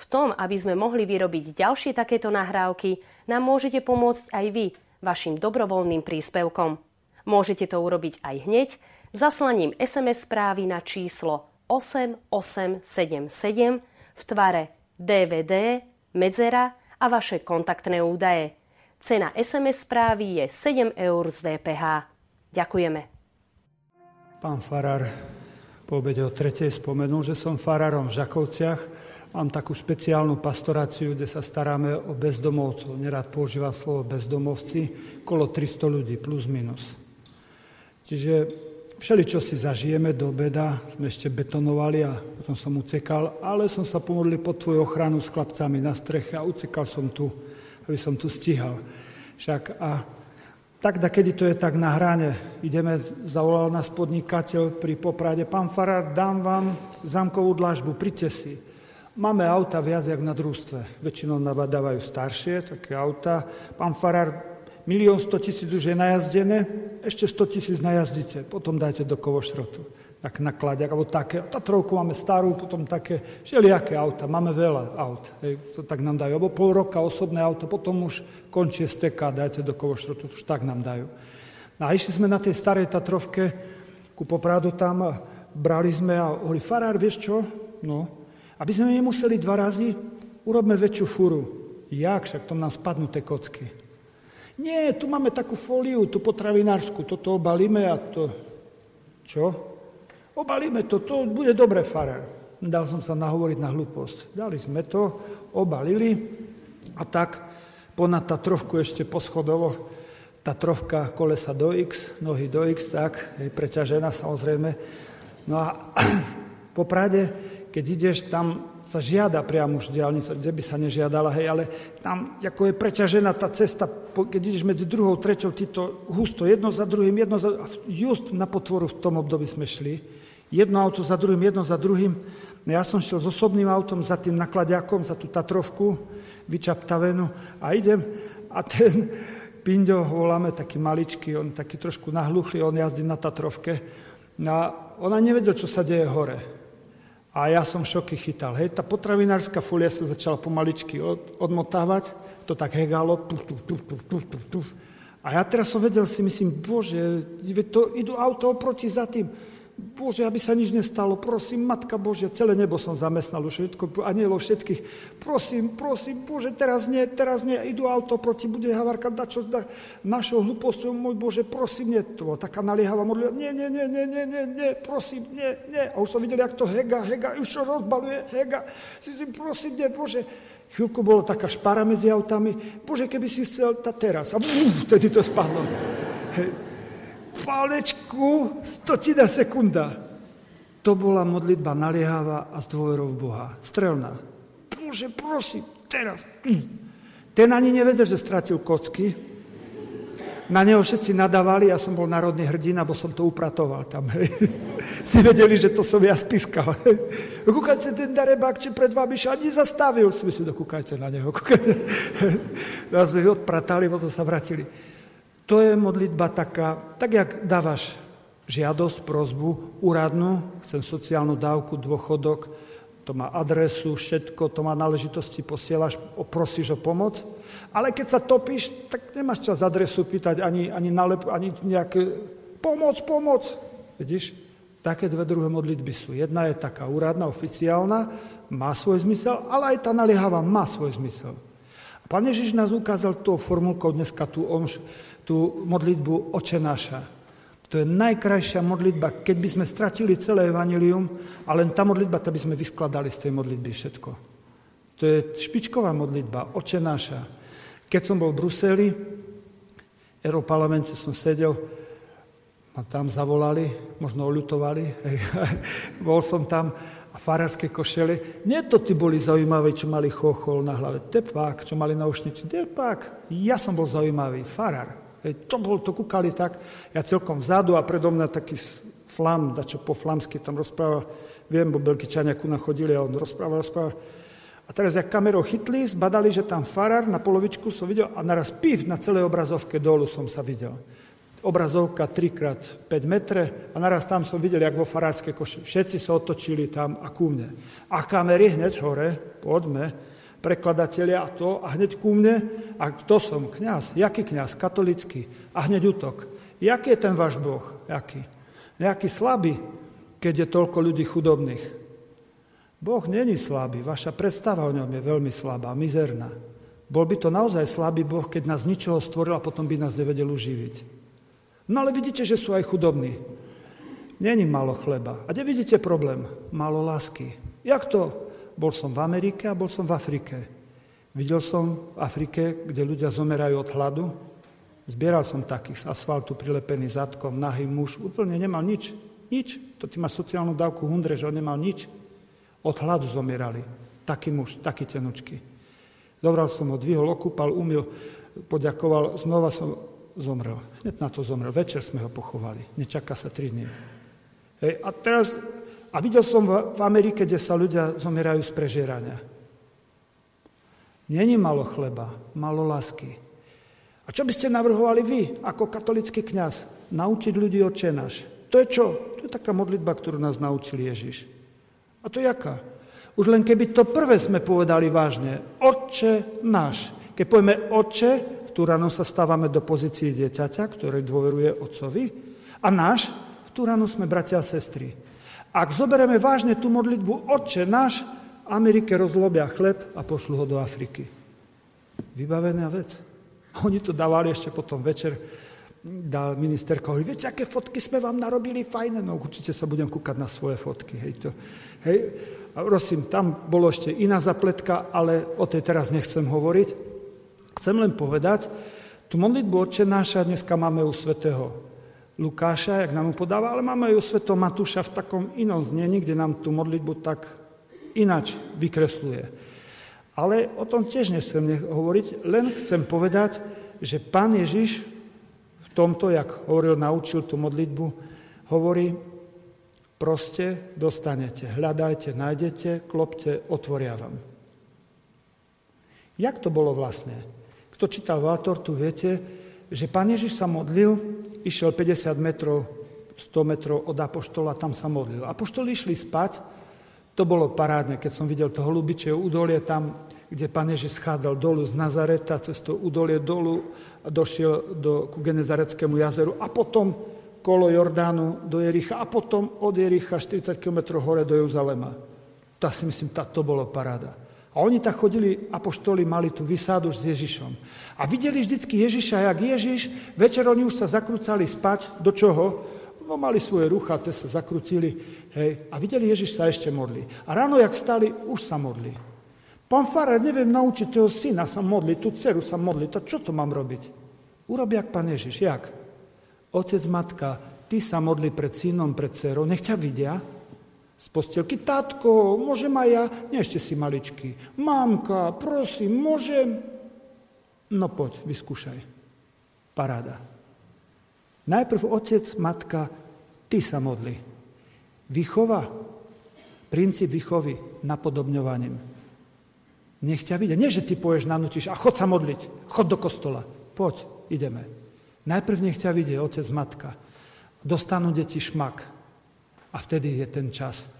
V tom, aby sme mohli vyrobiť ďalšie takéto nahrávky, nám môžete pomôcť aj vy vašim dobrovoľným príspevkom. Môžete to urobiť aj hneď zaslaním SMS správy na číslo 8877 v tvare DVD, medzera a vaše kontaktné údaje. Cena SMS správy je 7 eur z DPH. Ďakujeme. Pán Farar po obede o tretej spomenul, že som farárom v Žakovciach Mám takú špeciálnu pastoráciu, kde sa staráme o bezdomovcov. Nerad používa slovo bezdomovci, kolo 300 ľudí, plus minus. Čiže všeli, čo si zažijeme do obeda, sme ešte betonovali a potom som utekal, ale som sa pomodlil pod tvoju ochranu s chlapcami na streche a utekal som tu, aby som tu stíhal. Však a tak, da kedy to je tak na hrane, ideme, zavolal nás podnikateľ pri Poprade, pán Farár, dám vám zámkovú dlažbu, príďte si. Máme auta viac jak na družstve. Väčšinou dávajú staršie, také auta. Pán Farár, milión sto tisíc už je najazdené, ešte sto tisíc najazdíte, potom dajte do kovošrotu. Tak nakladia, alebo také. Tatrovku máme starú, potom také všelijaké auta. Máme veľa aut, hej, to tak nám dajú. Alebo pol roka osobné auto, potom už končí steka, dajte do kovošrotu, už tak nám dajú. No a išli sme na tej starej Tatrovke, ku Popradu tam, brali sme a hovorí, farár, vieš čo? No, aby sme nemuseli dva razy, urobme väčšiu furu. Jak? Však tom nám spadnú tie kocky. Nie, tu máme takú fóliu, tú potravinárskú, toto obalíme a to... Čo? Obalíme to, to bude dobre, farár. Dal som sa nahovoriť na hlúposť. Dali sme to, obalili a tak ponad tá trošku ešte poschodovo, tá trovka kolesa do X, nohy do X, tak, je preťažená samozrejme. No a po Prade keď ideš, tam sa žiada priamo už diálnica, kde by sa nežiadala, hej, ale tam, ako je preťažená tá cesta, keď ideš medzi druhou, treťou, ty to husto, jedno za druhým, jedno za... Just na potvoru v tom období sme šli. Jedno auto za druhým, jedno za druhým. No ja som šiel s osobným autom za tým nakladiakom, za tú Tatrovku, vyčaptavenú a idem a ten Pinďo, voláme taký maličký, on taký trošku nahluchlý, on jazdí na Tatrovke. No a ona nevedel, čo sa deje hore. A ja som šoky chytal. Hej, tá potravinárska folia sa začala pomaličky od, odmotávať, to tak hegalo, tuf, tuf, tuf, tuf, tuf, tuf, tuf. A ja teraz som vedel, si myslím, bože, to idú auto oproti za tým. Bože, aby sa nič nestalo, prosím, Matka Božia, celé nebo som zamestnal už všetko, anielov všetkých. Prosím, prosím, Bože, teraz nie, teraz nie, idú auto proti, bude havarka, da čo, da, našou hlúposťou, môj Bože, prosím, nie. To bola taká naliehavá modlitba, nie, nie, nie, nie, nie, nie, nie, prosím, nie, nie. A už som videl, jak to hega, hega, už čo rozbaluje, hega. Prosím, nie, Bože, Chvíľku bolo taká špara medzi autami. Bože, keby si chcel, tá teraz. A vtedy to spadlo. Hej palečku, stotina sekunda. To bola modlitba naliehavá a s dôverou v Boha. Strelná. Bože, prosím, teraz. Ten ani nevedel, že stratil kocky. Na neho všetci nadávali, ja som bol národný hrdina, bo som to upratoval tam. Hej. Ty vedeli, že to som ja spiskal. Kúkajte, ten darebák, či pred vami sa ani zastavil. Si myslím, kúkajte na neho. Kúkajte. Nás sme odpratali, potom sa vrátili. To je modlitba taká, tak jak dávaš žiadosť, prozbu, úradnú, chcem sociálnu dávku, dôchodok, to má adresu, všetko, to má náležitosti, posielaš, prosíš o pomoc, ale keď sa topíš, tak nemáš čas adresu pýtať ani, ani, nalep, ani nejaké pomoc, pomoc. Vidíš? Také dve druhé modlitby sú. Jedna je taká úradná, oficiálna, má svoj zmysel, ale aj tá naliehavá má svoj zmysel. Pán Ježiš nás ukázal tou formulkou dneska tu, on tú modlitbu Oče naša. To je najkrajšia modlitba, keď by sme stratili celé evanilium a len tá modlitba, to by sme vyskladali z tej modlitby všetko. To je špičková modlitba, Oče naša. Keď som bol v Bruseli, v Europarlamente som sedel, ma tam zavolali, možno oľutovali, bol som tam farárske košele, nie to ty boli zaujímaví, čo mali chochol na hlave, tepák, čo mali na ušnici, tepák, ja som bol zaujímavý, farár. Hej, to bol, to kúkali tak, ja celkom vzadu a predo mňa taký flam, dačo po flamsky tam rozpráva, viem, bo Belkyčania ku chodili a on rozpráva, rozpráva. A teraz, jak kamerou chytli, zbadali, že tam farár, na polovičku som videl a naraz piv na celej obrazovke dolu som sa videl obrazovka 3x5 metre a naraz tam som videl, jak vo farárske koše. Všetci sa otočili tam a ku mne. A kamery hneď hore, poďme, prekladatelia a to, a hneď ku mne, a to som, kňaz, jaký kňaz, katolický, a hneď útok. Jaký je ten váš Boh? Jaký? Nejaký slabý, keď je toľko ľudí chudobných. Boh není slabý, vaša predstava o ňom je veľmi slabá, mizerná. Bol by to naozaj slabý Boh, keď nás ničoho stvoril a potom by nás nevedel uživiť. No ale vidíte, že sú aj chudobní. Není malo chleba. A kde vidíte problém? Malo lásky. Jak to? Bol som v Amerike a bol som v Afrike. Videl som v Afrike, kde ľudia zomerajú od hladu. Zbieral som takých z asfaltu prilepený zadkom, nahý muž. Úplne nemal nič. Nič. To ty máš sociálnu dávku hundre, že on nemal nič. Od hladu zomierali. Taký muž, taký tenučky. Dobral som ho, dvihol, okúpal, umil, poďakoval. Znova som zomrel. Hneď na to zomrel. Večer sme ho pochovali. Nečaká sa tri dní. Hej, a teraz, a videl som v, v Amerike, kde sa ľudia zomierajú z prežierania. Není malo chleba, malo lásky. A čo by ste navrhovali vy, ako katolický kňaz? Naučiť ľudí oče náš. To je čo? To je taká modlitba, ktorú nás naučil Ježiš. A to je jaká? Už len keby to prvé sme povedali vážne. Otče náš. Keď povieme Otče, tú ráno sa stávame do pozície dieťaťa, ktoré dôveruje otcovi. A náš, tú ráno sme bratia a sestry. Ak zoberieme vážne tú modlitbu Otče náš, Amerike rozlobia chleb a pošlu ho do Afriky. Vybavená vec. Oni to dávali ešte potom večer, dal ministerka, hovorí, viete, aké fotky sme vám narobili, fajné, no určite sa budem kúkať na svoje fotky. Hej, to, hej. A prosím, tam bolo ešte iná zapletka, ale o tej teraz nechcem hovoriť. Chcem len povedať, tú modlitbu Otče náša dneska máme u svätého Lukáša, jak nám mu podáva, ale máme aj u svätého Matúša v takom inom znení, kde nám tú modlitbu tak ináč vykresluje. Ale o tom tiež nechcem hovoriť, len chcem povedať, že pán Ježiš v tomto, jak hovoril, naučil tú modlitbu, hovorí, proste dostanete, hľadajte, nájdete, klopte, otvoria vám. Jak to bolo vlastne? Kto čítal Vátortu, viete, že pán Ježiš sa modlil, išiel 50 metrov, 100 metrov od Apoštola, tam sa modlil. Apoštoli išli spať, to bolo parádne, keď som videl to holubičie údolie tam, kde pán Ježiš schádzal dolu z Nazareta, cez to údolie dolu a došiel do, ku Genezareckému jazeru a potom kolo Jordánu do Jericha a potom od Jericha 40 km hore do Jeruzalema. To si myslím, to bolo paráda. A oni tak chodili, apoštoli mali tú vysádu s Ježišom. A videli vždycky Ježiša, jak Ježiš, večer oni už sa zakrúcali spať, do čoho? No mali svoje rucha, te sa zakrútili, hej, a videli Ježiš sa ešte modlí. A ráno, jak stali, už sa modlí. Pán Farad, neviem naučiť toho syna sa modliť, tú dceru sa modliť, to čo to mám robiť? Urobi, jak pán Ježiš, jak? Otec, matka, ty sa modli pred synom, pred dcerou, nech ťa vidia, z postielky. Tatko, môžem aj ja? Nie, ešte si maličký. Mamka, prosím, môžem? No poď, vyskúšaj. Paráda. Najprv otec, matka, ty sa modli. Výchova, princíp výchovy napodobňovaním. Nech ťa vidia. Nie, že ty poješ, nanúčiš a chod sa modliť. Chod do kostola. Poď, ideme. Najprv nech ťa vidie otec, matka. Dostanú deti šmak. A vtedy je ten čas.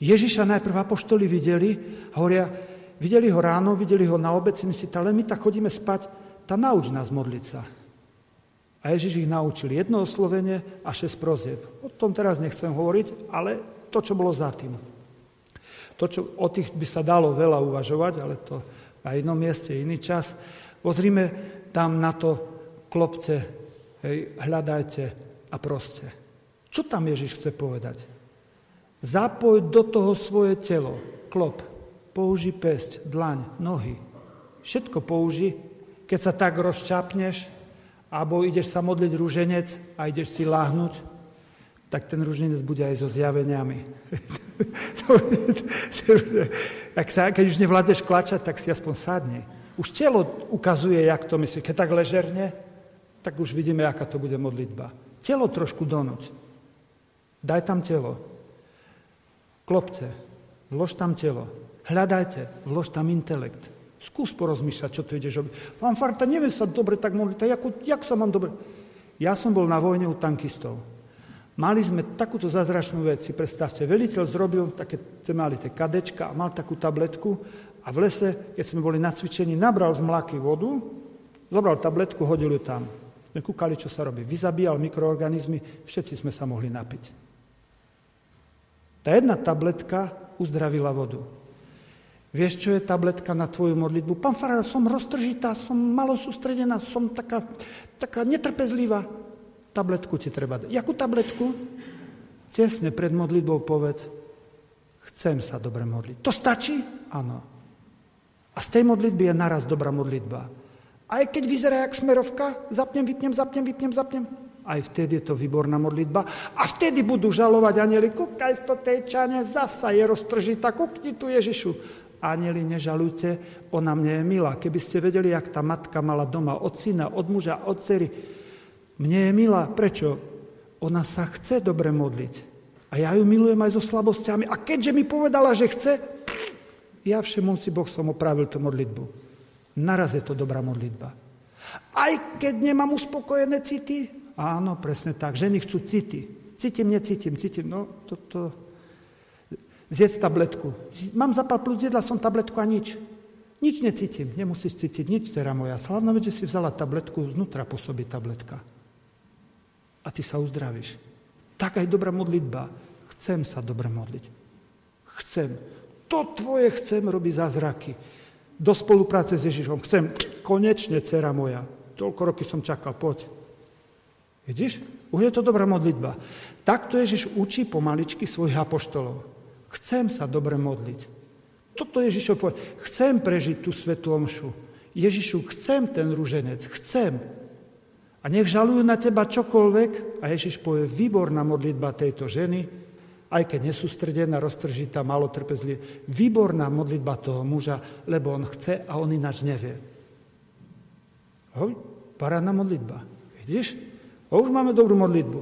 Ježiša najprv apoštoli videli a hovoria, videli ho ráno, videli ho na obec, si ale my tak chodíme spať, tá nauč nás modliť sa. A Ježiš ich naučil jedno oslovenie a šesť prozieb. O tom teraz nechcem hovoriť, ale to, čo bolo za tým. To, čo o tých by sa dalo veľa uvažovať, ale to na jednom mieste, iný čas. Pozrime tam na to, klopte, hej, hľadajte a proste. Čo tam Ježiš chce povedať? Zapoj do toho svoje telo, klop, použi pesť, dlaň, nohy. Všetko použi, keď sa tak rozčapneš, alebo ideš sa modliť rúženec a ideš si láhnuť. tak ten ruženec bude aj so zjaveniami. Ak sa, keď už nevládzeš klačať, tak si aspoň sadni. Už telo ukazuje, jak to myslí. Keď tak ležerne, tak už vidíme, aká to bude modlitba. Telo trošku donoť. Daj tam telo. Klopte. Vlož tam telo. Hľadajte. Vlož tam intelekt. Skús porozmýšľať, čo tu ideš robiť. Pán Farta, neviem sa dobre tak modliť. Jak, jak sa mám dobre... Ja som bol na vojne u tankistov. Mali sme takúto zázračnú vec, si predstavte, veliteľ zrobil také, mali tie kadečka a mal takú tabletku a v lese, keď sme boli na cvičení, nabral z mlaky vodu, zobral tabletku, hodil ju tam. Sme kúkali, čo sa robí. Vyzabíjal mikroorganizmy, všetci sme sa mohli napiť. Tá jedna tabletka uzdravila vodu. Vieš, čo je tabletka na tvoju modlitbu? Pán Farár, som roztržitá, som malo sústredená, som taká, taká netrpezlivá. Tabletku ti treba dať. Jakú tabletku? Tesne pred modlitbou povedz, chcem sa dobre modliť. To stačí? Áno. A z tej modlitby je naraz dobrá modlitba. Aj keď vyzerá jak smerovka, zapnem, vypnem, zapnem, vypnem, zapnem. Aj vtedy je to výborná modlitba. A vtedy budú žalovať anieli, kúkaj to tej čane, zasa je roztržitá, kúkni tu Ježišu. Anieli, nežalujte, ona mne je milá. Keby ste vedeli, jak tá matka mala doma od syna, od muža, od cery, mne je milá. Prečo? Ona sa chce dobre modliť. A ja ju milujem aj so slabosťami. A keďže mi povedala, že chce, ja všemoci Boh som opravil tú modlitbu. Naraz je to dobrá modlitba. Aj keď nemám uspokojené city, áno, presne tak, ženy chcú city. Cítim, necítim, cítim, no to, to... Zjedz tabletku. Mám zapal plus, jedla som tabletku a nič. Nič necítim, nemusíš cítiť nič, dcera moja. Slavná vec, že si vzala tabletku, znútra pôsobí tabletka a ty sa uzdravíš. Tak aj dobrá modlitba. Chcem sa dobre modliť. Chcem. To tvoje chcem robiť zázraky. Do spolupráce s Ježišom. Chcem. Konečne, dcera moja. Toľko roky som čakal. Poď. Vidíš? Už je to dobrá modlitba. Takto Ježiš učí pomaličky svojich apoštolov. Chcem sa dobre modliť. Toto Ježišov povie. Chcem prežiť tú svetú omšu. Ježišu, chcem ten rúženec. Chcem. A nech žalujú na teba čokoľvek. A Ježiš povie, výborná modlitba tejto ženy, aj keď nesústredená, roztržitá, malo trpezlivá. Výborná modlitba toho muža, lebo on chce a on ináč nevie. Hoj, parádna modlitba. Vidíš? A už máme dobrú modlitbu.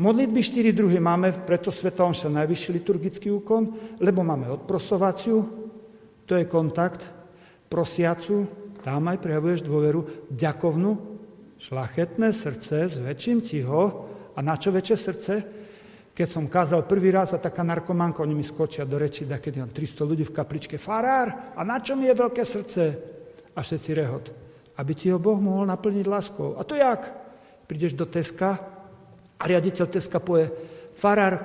Modlitby štyri druhy máme, preto Sveta Omša najvyšší liturgický úkon, lebo máme odprosovaciu, to je kontakt, prosiacu, tam aj prejavuješ dôveru, ďakovnú, šlachetné srdce, zväčším ti ho. A na čo väčšie srdce? Keď som kázal prvý raz a taká narkománka, oni mi skočia do reči, da keď mám 300 ľudí v kapličke, farár, a na čo mi je veľké srdce? A všetci rehot. Aby ti ho Boh mohol naplniť láskou. A to jak? Prídeš do Teska a riaditeľ Teska povie, farár,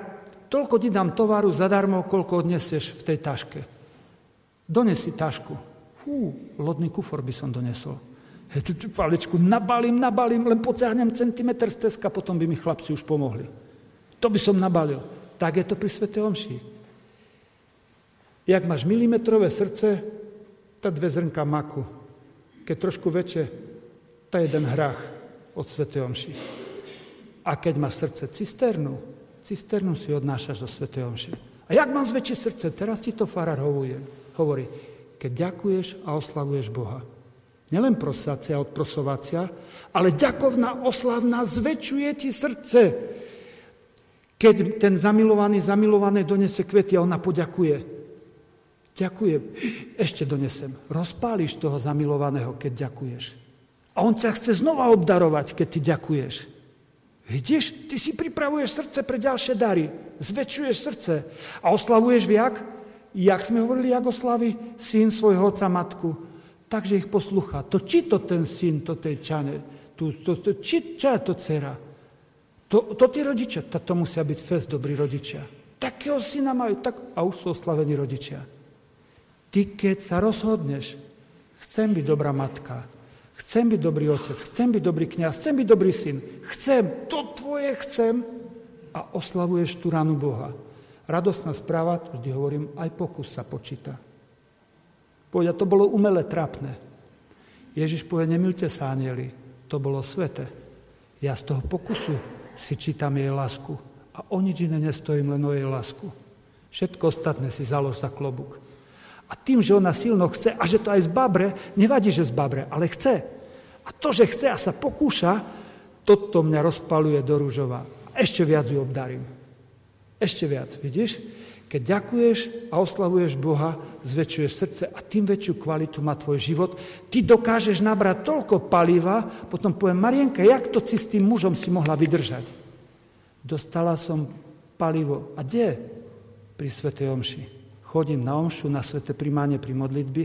toľko ti dám tovaru zadarmo, koľko odnesieš v tej taške. Donesi tašku. Fú, lodný kufor by som donesol. Tú paličku nabalím, nabalím, len poťahnem centimetr z teska, potom by mi chlapci už pomohli. To by som nabalil. Tak je to pri Svete Omši. Jak máš milimetrové srdce, tá dve zrnka maku. Keď trošku väčšie, tá jeden hrách od Svete Omši. A keď máš srdce cisternu, cisternu si odnášaš do Svete Omši. A jak mám zväčšiť srdce? Teraz ti to farár hovorí. Keď ďakuješ a oslavuješ Boha. Nielen prosácia, odprosovacia, ale ďakovná, oslavná zväčšuje ti srdce. Keď ten zamilovaný, zamilované donese kvety a ona poďakuje. Ďakujem. Ešte donesem. Rozpáliš toho zamilovaného, keď ďakuješ. A on ťa chce znova obdarovať, keď ty ďakuješ. Vidíš, ty si pripravuješ srdce pre ďalšie dary. Zväčšuješ srdce. A oslavuješ viak? Jak sme hovorili, jak oslaví syn svojho oca matku takže ich poslucha. To či to ten syn, to tej čane, tu, to, to, či, čo je to dcera? To, to tí rodičia, to, to musia byť fest dobrí rodičia. Takého syna majú, tak, a už sú oslavení rodičia. Ty, keď sa rozhodneš, chcem byť dobrá matka, chcem byť dobrý otec, chcem byť dobrý kniaz, chcem byť dobrý syn, chcem, to tvoje chcem a oslavuješ tú ranu Boha. Radostná správa, vždy hovorím, aj pokus sa počíta. Povedia, to bolo umelé, trapné. Ježiš povie, nemilte sa, anieli, to bolo svete. Ja z toho pokusu si čítam jej lásku. A o nič iné nestojím, len o jej lásku. Všetko ostatné si založ za klobúk. A tým, že ona silno chce a že to aj z babre, nevadí, že z babre, ale chce. A to, že chce a sa pokúša, toto mňa rozpaluje do rúžova. A ešte viac ju obdarím. Ešte viac, vidíš? Keď ďakuješ a oslavuješ Boha, zväčšuješ srdce a tým väčšiu kvalitu má tvoj život. Ty dokážeš nabrať toľko paliva, potom poviem, Marienka, jak to si s tým mužom si mohla vydržať? Dostala som palivo. A kde? Pri Svetej Omši. Chodím na Omšu, na Svete primáne, pri modlitby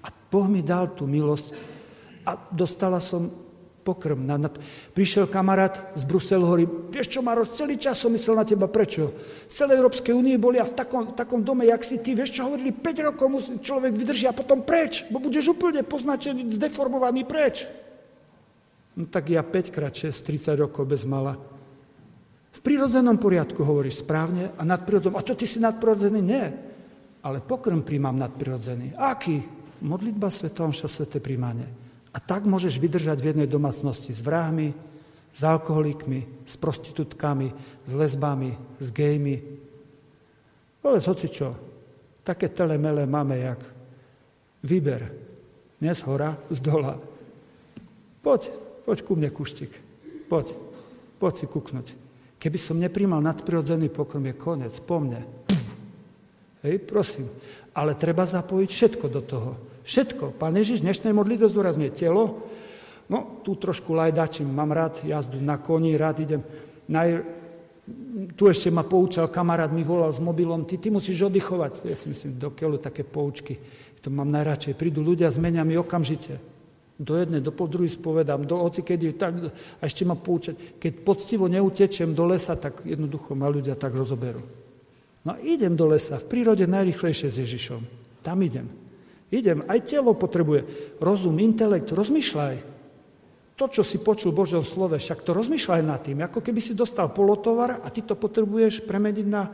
a Boh mi dal tú milosť a dostala som pokrm. Na, na, prišiel kamarát z Bruselu, hovorí, vieš čo, Maroš, celý čas som myslel na teba, prečo? Z celej Európskej únie boli a v takom, v takom dome, jak si ty, vieš čo, hovorili, 5 rokov musí človek vydrží a potom preč, bo budeš úplne poznačený, zdeformovaný preč. No tak ja 5 krát 6, 30 rokov bez mala. V prírodzenom poriadku hovoríš správne a nadprirodzenom. A čo, ty si nadprirodzený? Nie. Ale pokrm príjmam nadprirodzený. Aký? Modlitba Svetomša, Svete príjmanie. A tak môžeš vydržať v jednej domácnosti s vrahmi, s alkoholikmi, s prostitútkami, s lesbami, s gejmi. Povedz hoci čo, také telemele máme jak výber. Nie z hora, z dola. Poď, poď ku mne, kuštik. Poď, poď si kuknúť. Keby som neprímal nadprirodzený pokrm, je konec, po mne. Hej, prosím. Ale treba zapojiť všetko do toho. Všetko. Pán Ježiš dnešnej modlitbe zdôrazňuje telo. No, tu trošku lajdačím, mám rád jazdu na koni, rád idem. Naj... Tu ešte ma poučal kamarát, mi volal s mobilom, ty, ty musíš oddychovať. Ja si myslím, do keľu také poučky. To mám najradšej. Prídu ľudia, zmenia mi okamžite. Do jednej, do pol druhej spovedám, do oci, keď tak, a ešte ma poučať. Keď poctivo neutečem do lesa, tak jednoducho ma ľudia tak rozoberú. No idem do lesa, v prírode najrychlejšie s Ježišom. Tam idem. Idem, aj telo potrebuje rozum, intelekt, rozmýšľaj. To, čo si počul v Božom slove, však to rozmýšľaj nad tým, ako keby si dostal polotovar a ty to potrebuješ premeniť na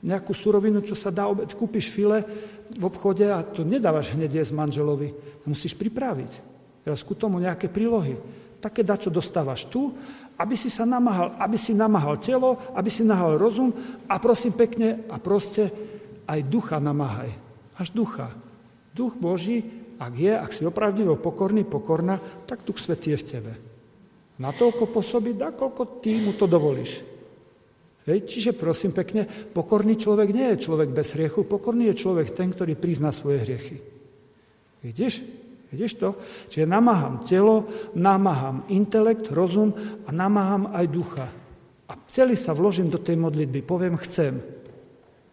nejakú surovinu, čo sa dá obed. Kúpiš file v obchode a to nedávaš hneď jesť manželovi. Musíš pripraviť. Teraz ku tomu nejaké prílohy. Také dačo dostávaš tu, aby si sa namáhal, aby si namáhal telo, aby si nahal rozum a prosím pekne a proste aj ducha namáhaj. Až ducha. Duch Boží, ak je, ak si opravdivo pokorný, pokorná, tak Duch Svetý je v tebe. Na toľko pôsobí, koľko ty mu to dovolíš. Hej, čiže prosím pekne, pokorný človek nie je človek bez hriechu, pokorný je človek ten, ktorý prizná svoje hriechy. Vidíš? Vidíš to? Čiže namáham telo, namáham intelekt, rozum a namáham aj ducha. A celý sa vložím do tej modlitby, poviem chcem.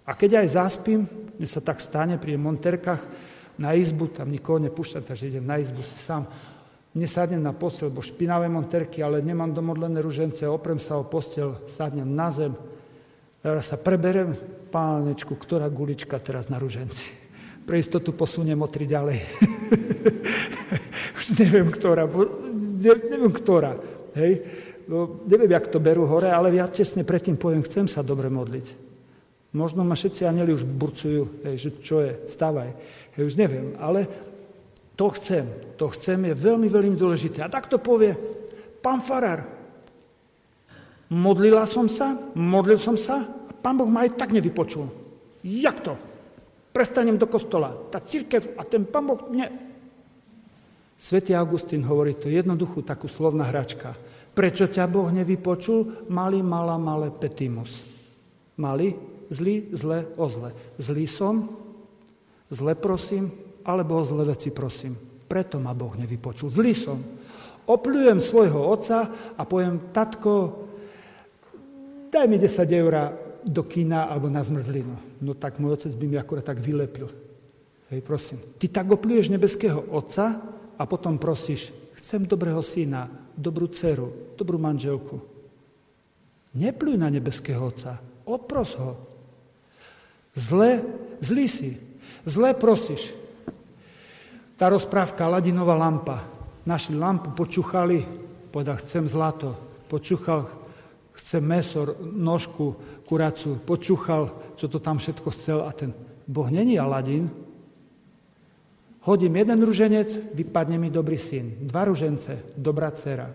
A keď aj zaspím, mne sa tak stane pri monterkách, na izbu, tam nikoho nepúšťam, takže idem na izbu si sám. Nesadnem na postel, bo špinavé monterky, ale nemám domodlené ružence, oprem sa o postel, sadnem na zem, teraz sa preberem, pánečku, ktorá gulička teraz na ruženci. Pre istotu posuniem o tri ďalej. Už neviem, ktorá, ne, neviem, ktorá. Hej? No, neviem, jak to berú hore, ale ja čestne predtým poviem, chcem sa dobre modliť. Možno ma všetci anieli už burcujú, hej, že čo je, stávaj. Hej, už neviem, ale to chcem. To chcem je veľmi, veľmi dôležité. A tak to povie pán Farar. Modlila som sa, modlil som sa a pán Boh ma aj tak nevypočul. Jak to? Prestanem do kostola. Tá církev a ten pán Boh... Nie. Svetý Augustín hovorí to jednoduchú takú slovná hračka. Prečo ťa Boh nevypočul? Mali, mala, malé petimus. Mali, zlý, zle, o zle. Zlý som, Zle prosím, alebo o zle veci prosím. Preto ma Boh nevypočul. Zlý som. Opľujem svojho otca a poviem, tatko, daj mi 10 eur do kína alebo na zmrzlinu. No tak môj otec by mi akurát tak vylepil. Hej, prosím. Ty tak opľuješ nebeského otca a potom prosíš, chcem dobrého syna, dobrú dceru, dobrú manželku. Nepluj na nebeského otca, odpros ho. Zle, zlý si, Zle prosíš. Tá rozprávka, Ladinová lampa. Naši lampu počúchali, povedal, chcem zlato. Počúchal, chcem mesor, nožku, kuracu. Počúchal, čo to tam všetko chcel a ten Boh není Aladin. Hodím jeden ruženec, vypadne mi dobrý syn. Dva ružence, dobrá dcera.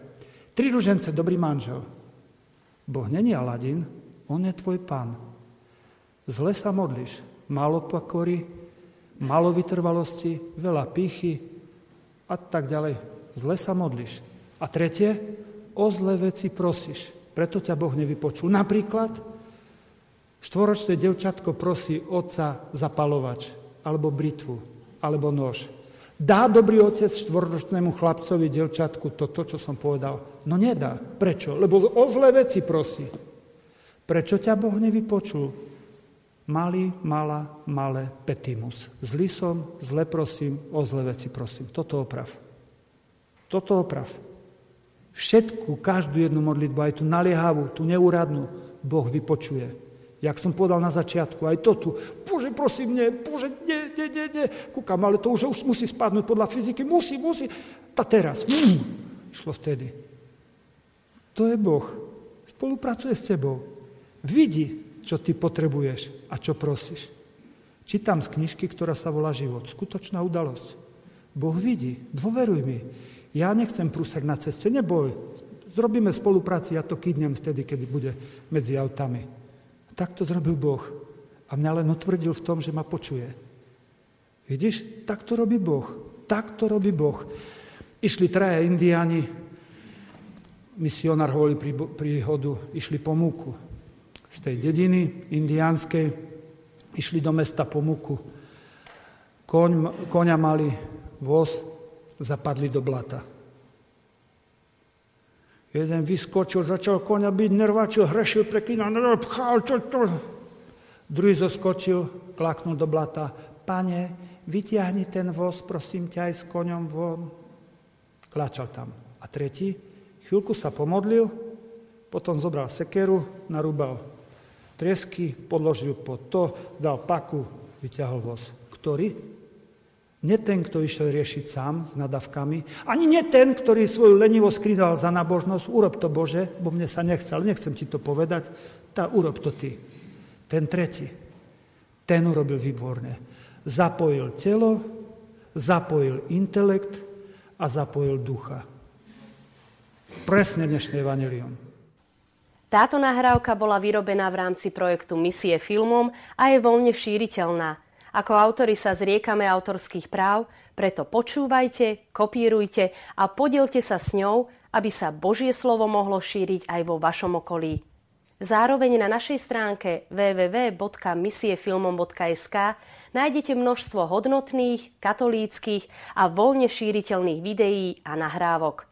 Tri ružence, dobrý manžel. Boh není Aladin, On je tvoj pán. Zle sa modlíš. Málo pokory, málo vytrvalosti, veľa pýchy a tak ďalej. Zle sa modlíš. A tretie, o zlé veci prosíš. Preto ťa Boh nevypočul. Napríklad, štvoročné devčatko prosí otca zapalovač, alebo britvu, alebo nož. Dá dobrý otec štvoročnému chlapcovi, devčatku toto, čo som povedal? No nedá. Prečo? Lebo o zlé veci prosí. Prečo ťa Boh nevypočul? Malý, malá, malé petimus. Zlý som, zle prosím, o zlé veci prosím. Toto oprav. Toto oprav. Všetku, každú jednu modlitbu, aj tú naliehavú, tú neúradnú, Boh vypočuje. Jak som povedal na začiatku, aj to tu. Bože, prosím, nie, Bože, nie, nie, nie, nie. Kúkam, ale to už, už musí spadnúť podľa fyziky. Musí, musí. A teraz. Mm, išlo vtedy. To je Boh. Spolupracuje s tebou. Vidí, čo ty potrebuješ a čo prosíš. Čítam z knižky, ktorá sa volá Život. Skutočná udalosť. Boh vidí. Dôveruj mi. Ja nechcem prúsek na ceste. Neboj. Zrobíme spolupráci, ja to kydnem vtedy, keď bude medzi autami. Tak to zrobil Boh. A mňa len utvrdil v tom, že ma počuje. Vidíš, tak to robí Boh. Tak to robí Boh. Išli traja indiáni, misionár hovoril príhodu, išli po múku. Z tej dediny indiánskej išli do mesta po múku. Koň, koňa mali, voz, zapadli do blata. Jeden vyskočil, začal konia byť, nervačil, hrešil, preklínal, pchal, čo to. Druhý zoskočil, klaknul do blata. Pane, vytiahni ten voz, prosím ťa, aj s koňom von. Kláčal tam. A tretí, chvíľku sa pomodlil, potom zobral sekeru, narúbal triesky, podložil pod to, dal paku, vyťahol voz. Ktorý? Nie ten, kto išiel riešiť sám s nadavkami, ani nie ten, ktorý svoju lenivosť skrýval za nábožnosť, urob to Bože, bo mne sa nechce, ale nechcem ti to povedať, tá urob to ty. Ten tretí, ten urobil výborne. Zapojil telo, zapojil intelekt a zapojil ducha. Presne dnešné evanelium. Táto nahrávka bola vyrobená v rámci projektu Misie filmom a je voľne šíriteľná. Ako autori sa zriekame autorských práv, preto počúvajte, kopírujte a podielte sa s ňou, aby sa Božie slovo mohlo šíriť aj vo vašom okolí. Zároveň na našej stránke www.misiefilmom.sk nájdete množstvo hodnotných, katolíckých a voľne šíriteľných videí a nahrávok.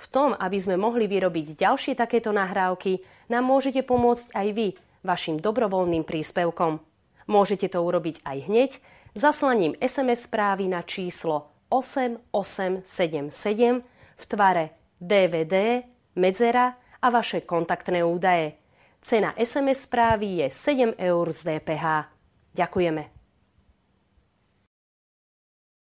V tom, aby sme mohli vyrobiť ďalšie takéto nahrávky, nám môžete pomôcť aj vy vašim dobrovoľným príspevkom. Môžete to urobiť aj hneď zaslaním SMS správy na číslo 8877 v tvare DVD, medzera a vaše kontaktné údaje. Cena SMS správy je 7 eur z DPH. Ďakujeme.